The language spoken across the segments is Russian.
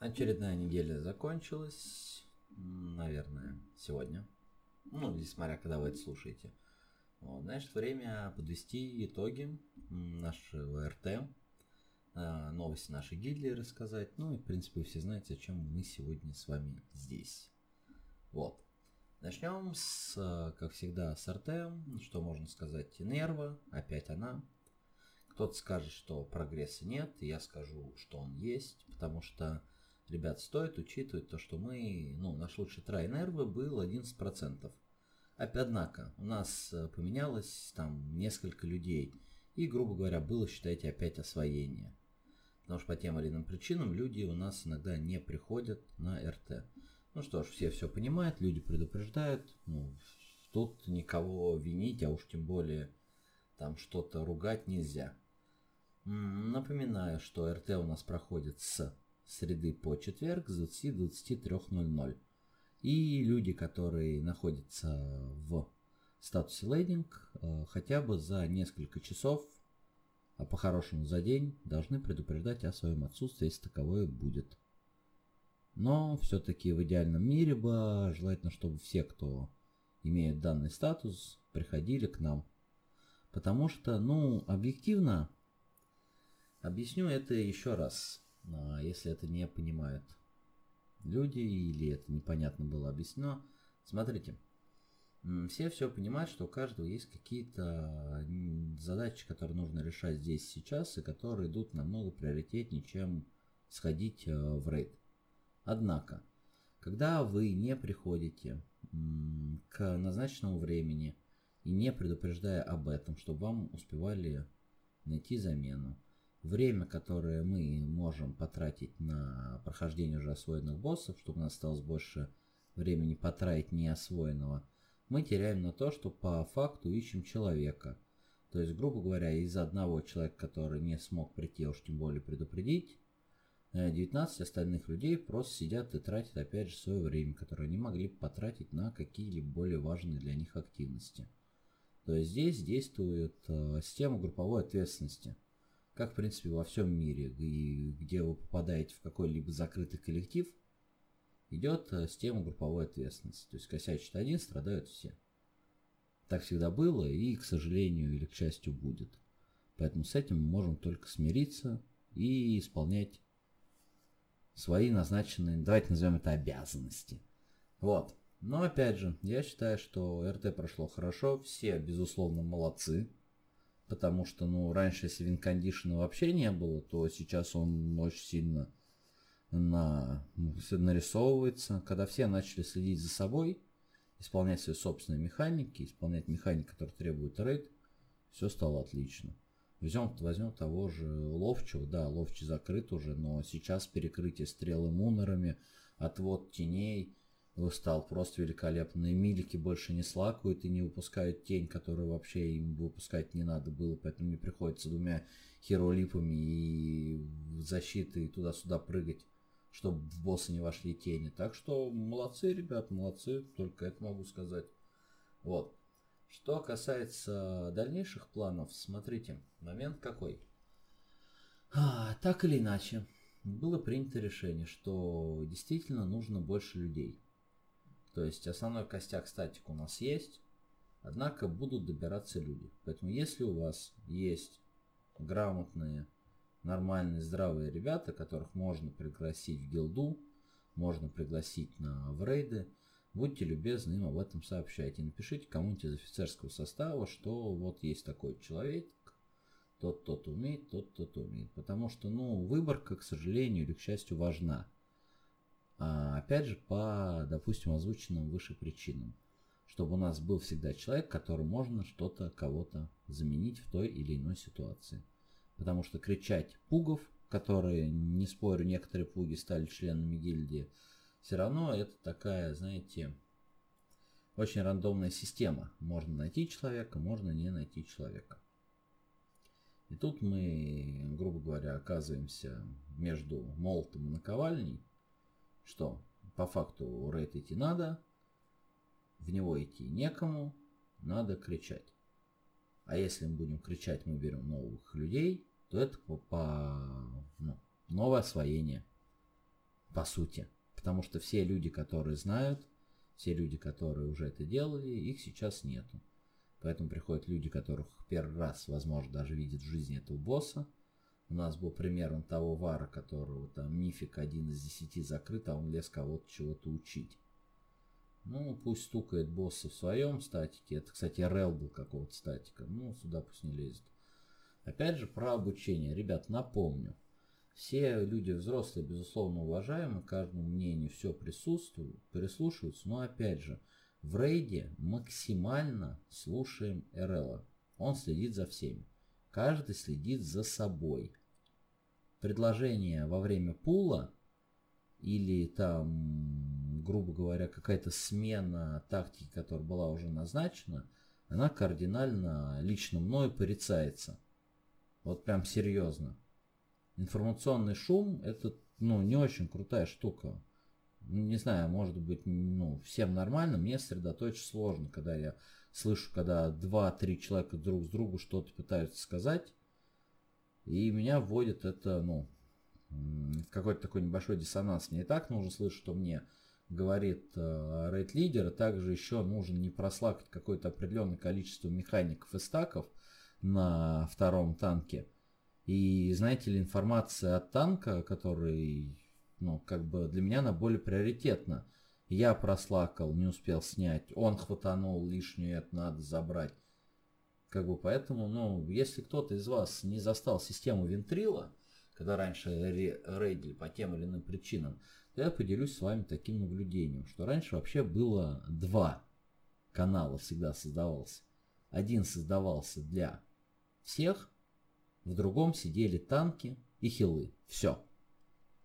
Очередная неделя закончилась, наверное, сегодня. Ну, или смотря, когда вы это слушаете. Вот, значит, время подвести итоги нашего РТ, а, новости нашей гильдии рассказать. Ну и, в принципе, вы все знаете, зачем мы сегодня с вами здесь. Вот. Начнем с, как всегда, с РТ. Что можно сказать? Нерва, опять она. Кто-то скажет, что прогресса нет, я скажу, что он есть, потому что ребят, стоит учитывать то, что мы, ну, наш лучший трай нервы был 11%. Однако, у нас э, поменялось там несколько людей, и, грубо говоря, было, считайте, опять освоение. Потому что по тем или иным причинам люди у нас иногда не приходят на РТ. Ну что ж, все все понимают, люди предупреждают. Ну, тут никого винить, а уж тем более там что-то ругать нельзя. Напоминаю, что РТ у нас проходит с среды по четверг с 20 до 23.00. И люди, которые находятся в статусе лейдинг, э, хотя бы за несколько часов, а по-хорошему за день, должны предупреждать о своем отсутствии, если таковое будет. Но все-таки в идеальном мире бы желательно, чтобы все, кто имеет данный статус, приходили к нам. Потому что, ну, объективно, объясню это еще раз. А, если это не понимают люди или это непонятно было объяснено. Смотрите, все все понимают, что у каждого есть какие-то задачи, которые нужно решать здесь сейчас, и которые идут намного приоритетнее, чем сходить э, в рейд. Однако, когда вы не приходите к назначенному времени и не предупреждая об этом, чтобы вам успевали найти замену, время, которое мы можем потратить на прохождение уже освоенных боссов, чтобы у нас осталось больше времени потратить неосвоенного, мы теряем на то, что по факту ищем человека. То есть, грубо говоря, из одного человека, который не смог прийти, а уж тем более предупредить, 19 э, остальных людей просто сидят и тратят опять же свое время, которое они могли бы потратить на какие-либо более важные для них активности. То есть здесь действует э, система групповой ответственности – как в принципе во всем мире, и где вы попадаете в какой-либо закрытый коллектив, идет э, система групповой ответственности. То есть косячит один, страдают все. Так всегда было и, к сожалению или к счастью, будет. Поэтому с этим мы можем только смириться и исполнять свои назначенные, давайте назовем это обязанности. Вот. Но опять же, я считаю, что РТ прошло хорошо, все, безусловно, молодцы потому что, ну, раньше, если винкондишена вообще не было, то сейчас он очень сильно на, нарисовывается. Когда все начали следить за собой, исполнять свои собственные механики, исполнять механики, которые требуют рейд, все стало отлично. Возьмем, возьмем того же Ловчего, да, Ловчий закрыт уже, но сейчас перекрытие стрелы мунерами, отвод теней, стал просто великолепно. И милики больше не слакают и не выпускают тень, которую вообще им выпускать не надо было, поэтому мне приходится двумя херолипами и защитой туда-сюда прыгать, чтобы в босса не вошли тени. Так что молодцы, ребят, молодцы, только это могу сказать. Вот. Что касается дальнейших планов, смотрите, момент какой. А, так или иначе, было принято решение, что действительно нужно больше людей. То есть основной костяк статик у нас есть, однако будут добираться люди. Поэтому если у вас есть грамотные, нормальные, здравые ребята, которых можно пригласить в гилду, можно пригласить на в рейды, будьте любезны им об этом сообщайте. Напишите кому-нибудь из офицерского состава, что вот есть такой человек, тот тот умеет, тот тот умеет. Потому что, ну, выборка, к сожалению или к счастью, важна. А, опять же, по, допустим, озвученным выше причинам. Чтобы у нас был всегда человек, которому можно что-то, кого-то заменить в той или иной ситуации. Потому что кричать пугов, которые, не спорю, некоторые пуги стали членами гильдии, все равно это такая, знаете, очень рандомная система. Можно найти человека, можно не найти человека. И тут мы, грубо говоря, оказываемся между молотом и наковальней, что по факту рейд идти надо, в него идти некому, надо кричать. А если мы будем кричать, мы берем новых людей, то это по, по ну, новое освоение. по сути. Потому что все люди, которые знают, все люди, которые уже это делали, их сейчас нету. Поэтому приходят люди, которых первый раз, возможно, даже видят в жизни этого босса. У нас был пример он того вара, которого там мифик один из десяти закрыт, а он лез кого-то чего-то учить. Ну, пусть стукает босса в своем статике. Это, кстати, РЛ был какого-то статика. Ну, сюда пусть не лезет. Опять же, про обучение. Ребят, напомню. Все люди взрослые, безусловно, уважаемы, каждому мнению все присутствуют, прислушиваются, но опять же, в рейде максимально слушаем РЛ. Он следит за всеми. Каждый следит за собой. Предложение во время пула или там, грубо говоря, какая-то смена тактики, которая была уже назначена, она кардинально лично мною порицается. Вот прям серьезно. Информационный шум это ну, не очень крутая штука. Не знаю, может быть, ну, всем нормально, мне сосредоточиться сложно, когда я слышу, когда два-три человека друг с другу что-то пытаются сказать, и меня вводит это, ну, в какой-то такой небольшой диссонанс. Мне и так нужно слышать, что мне говорит э, рейд-лидер, и также еще нужно не прослакать какое-то определенное количество механиков и стаков на втором танке. И знаете ли, информация от танка, который, ну, как бы для меня она более приоритетна. Я прослакал, не успел снять, он хватанул лишнюю, это надо забрать. Как бы поэтому, ну, если кто-то из вас не застал систему Вентрила, когда раньше рейдили по тем или иным причинам, то я поделюсь с вами таким наблюдением, что раньше вообще было два канала всегда создавался. Один создавался для всех, в другом сидели танки и хилы. Все.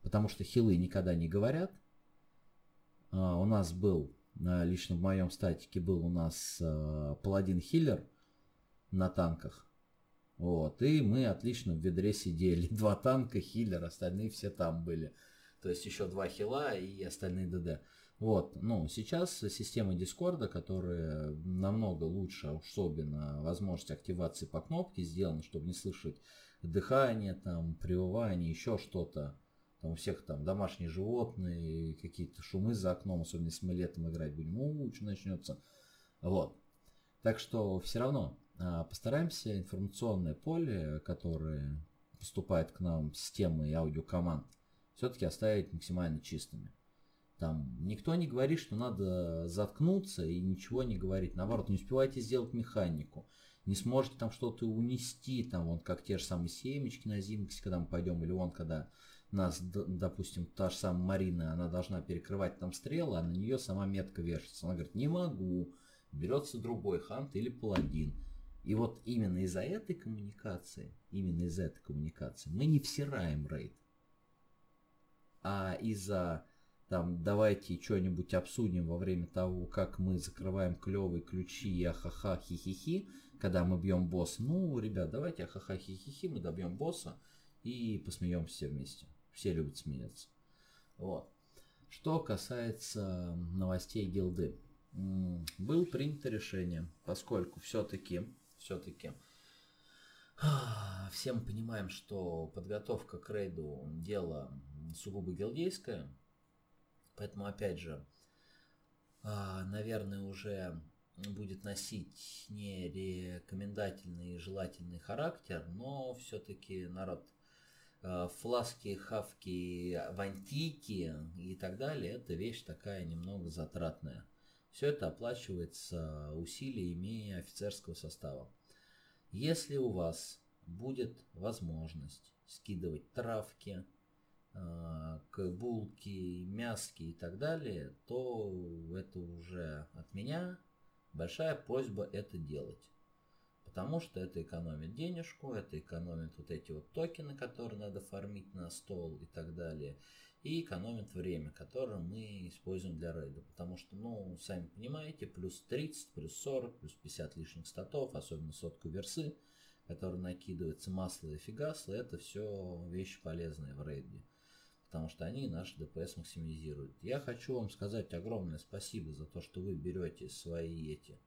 Потому что хилы никогда не говорят. А, у нас был, а, лично в моем статике был у нас а, паладин хиллер на танках. Вот, и мы отлично в ведре сидели. Два танка, хиллер, остальные все там были. То есть еще два хила и остальные ДД. Вот, ну, сейчас система Дискорда, которая намного лучше, особенно возможность активации по кнопке сделана, чтобы не слышать дыхание, там, привывание, еще что-то. Там у всех там домашние животные, какие-то шумы за окном, особенно если мы летом играть будем, что начнется. Вот. Так что все равно постараемся информационное поле, которое поступает к нам с темой аудиокоманд, все-таки оставить максимально чистыми. Там никто не говорит, что надо заткнуться и ничего не говорить. Наоборот, не успевайте сделать механику. Не сможете там что-то унести, там вот как те же самые семечки на зимке, когда мы пойдем, или вон когда нас, допустим, та же самая Марина, она должна перекрывать там стрелы, а на нее сама метка вешается. Она говорит, не могу. Берется другой хант или паладин и вот именно из-за этой коммуникации, именно из-за этой коммуникации мы не всираем рейд. А из-за там давайте что-нибудь обсудим во время того, как мы закрываем клевые ключи и ахаха хихихи, когда мы бьем босса. Ну, ребят, давайте ахаха хихихи, мы добьем босса и посмеемся все вместе. Все любят смеяться. Вот. Что касается новостей гилды. Было принято решение, поскольку все-таки все-таки все мы понимаем, что подготовка к рейду дело сугубо гилдейское. Поэтому, опять же, а, наверное, уже будет носить не рекомендательный и желательный характер, но все-таки народ а, фласки, хавки, вантики и так далее, это вещь такая немного затратная. Все это оплачивается усилиями офицерского состава. Если у вас будет возможность скидывать травки, а, булки, мяски и так далее, то это уже от меня большая просьба это делать. Потому что это экономит денежку, это экономит вот эти вот токены, которые надо фармить на стол и так далее и экономит время, которое мы используем для рейда. Потому что, ну, сами понимаете, плюс 30, плюс 40, плюс 50 лишних статов, особенно сотку версы, которые накидывается масло и фигасло, это все вещи полезные в рейде. Потому что они наш ДПС максимизируют. Я хочу вам сказать огромное спасибо за то, что вы берете свои эти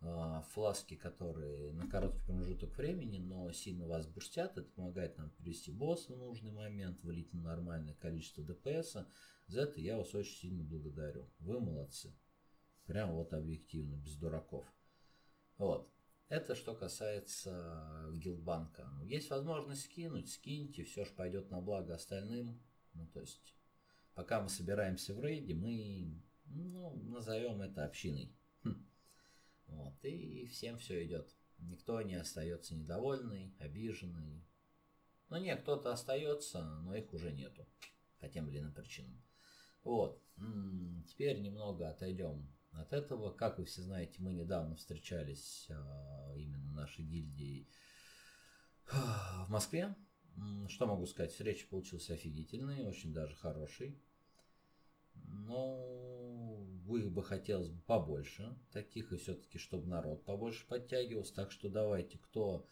фласки, которые на короткий промежуток времени, но сильно вас бустят. Это помогает нам привести босса в нужный момент, влить на нормальное количество ДПС. За это я вас очень сильно благодарю. Вы молодцы. Прям вот объективно, без дураков. Вот. Это что касается гилдбанка. Ну, есть возможность скинуть, скиньте, все же пойдет на благо остальным. Ну, то есть, пока мы собираемся в рейде, мы, ну, назовем это общиной. И всем все идет. Никто не остается недовольный, обиженный. Ну, нет, кто-то остается, но их уже нету. По тем или иным причинам. Вот. Теперь немного отойдем от этого. Как вы все знаете, мы недавно встречались а, именно нашей гильдией в Москве. Что могу сказать, встреча получилась офигительной, очень даже хорошей. Но их бы хотелось бы побольше таких, и все-таки, чтобы народ побольше подтягивался. Так что давайте, кто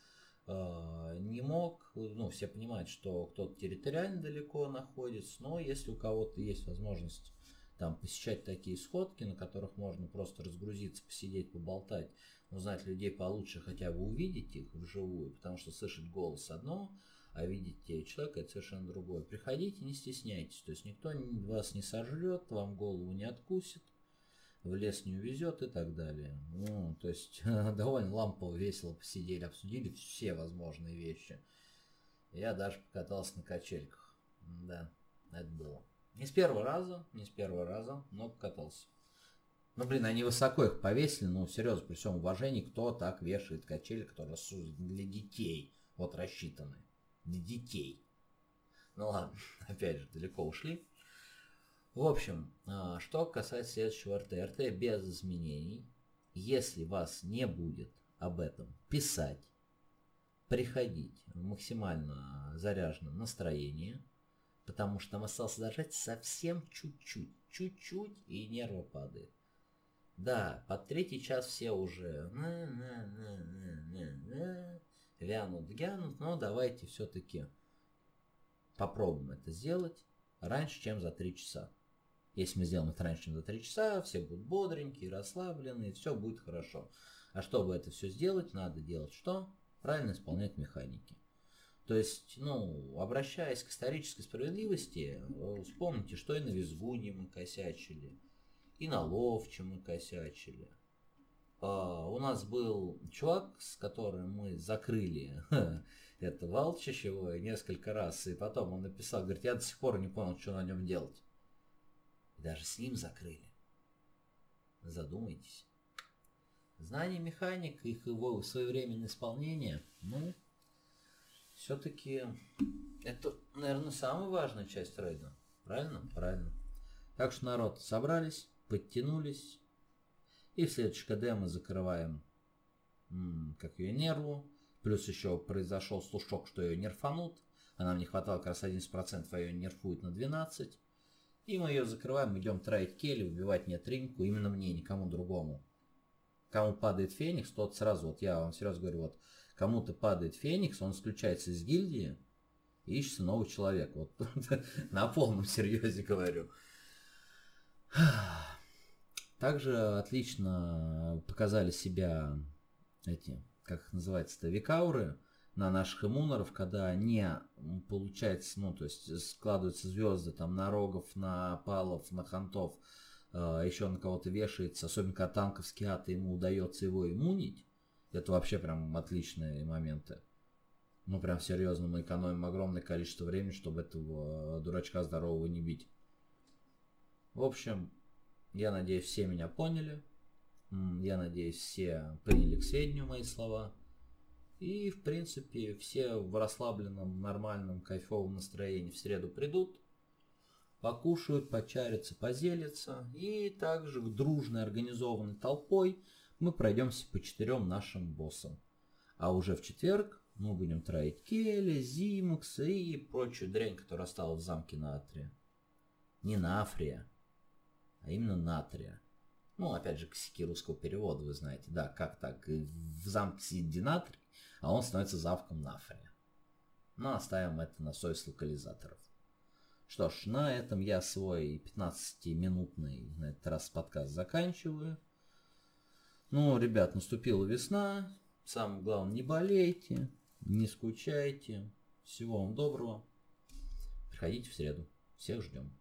э, не мог, ну, все понимают, что кто-то территориально далеко находится, но если у кого-то есть возможность там посещать такие сходки, на которых можно просто разгрузиться, посидеть, поболтать, узнать людей получше, хотя бы увидеть их вживую, потому что слышать голос одно, а видеть человека это совершенно другое. Приходите, не стесняйтесь, то есть никто вас не сожрет, вам голову не откусит, в лес не увезет и так далее. Ну, то есть довольно лампово, весело посидели, обсудили все возможные вещи. Я даже покатался на качельках. Да, это было. Не с первого раза, не с первого раза, но покатался. Ну, блин, они высоко их повесили, ну, серьезно, при всем уважении, кто так вешает качели, которые для детей, вот рассчитаны. Для детей. Ну ладно, опять же, далеко ушли. В общем, а, что касается следующего РТ. РТ без изменений. Если вас не будет об этом писать, приходить в максимально заряженном настроении – потому что там осталось дожать совсем чуть-чуть, чуть-чуть, и нервы падают. Да, под третий час все уже вянут, гянут, но давайте все-таки попробуем это сделать раньше, чем за три часа. Если мы сделаем это раньше, чем за три часа, все будут бодренькие, расслабленные, все будет хорошо. А чтобы это все сделать, надо делать что? Правильно исполнять механики. То есть, ну, обращаясь к исторической справедливости, э, вспомните, что и на Визгуне мы косячили, и на Ловче мы косячили. А, у нас был чувак, с которым мы закрыли это Валчищево несколько раз, и потом он написал, говорит, я до сих пор не понял, что на нем делать. И даже с ним закрыли. Задумайтесь. Знание механик, их его своевременное исполнение, ну, все-таки это, наверное, самая важная часть рейда. Правильно? Правильно. Так что, народ, собрались, подтянулись. И в следующий КД мы закрываем как ее нерву. Плюс еще произошел слушок, что ее нерфанут. А нам не хватало как раз 11%, а ее нерфуют на 12%. И мы ее закрываем, идем троить Келли, убивать нет ринку, именно мне, никому другому. Кому падает Феникс, тот сразу, вот я вам серьезно говорю, вот кому-то падает Феникс, он исключается из гильдии, и ищется новый человек. Вот на полном серьезе говорю. Также отлично показали себя эти, как их называется-то, викауры на наших иммунеров, когда не получается, ну, то есть складываются звезды там на рогов, на палов, на хантов, э, еще на кого-то вешается, особенно когда танковский ад, ему удается его иммунить, это вообще прям отличные моменты. Ну, прям серьезно, мы экономим огромное количество времени, чтобы этого дурачка здорового не бить. В общем, я надеюсь, все меня поняли. Я надеюсь, все приняли к сведению мои слова. И, в принципе, все в расслабленном, нормальном, кайфовом настроении в среду придут, покушают, почарятся, позелятся. И также дружной организованной толпой – мы пройдемся по четырем нашим боссам. А уже в четверг мы будем троить Келли, Зимукса и прочую дрянь, которая осталась в замке Натрия. Не Нафрия, а именно Натрия. Ну, опять же, косяки русского перевода, вы знаете. Да, как так? В замке сидит Динатрий, а он становится завком Нафрия. Но оставим это на совесть локализаторов. Что ж, на этом я свой 15-минутный на этот раз подкаст заканчиваю. Ну, ребят, наступила весна. Самое главное, не болейте, не скучайте. Всего вам доброго. Приходите в среду. Всех ждем.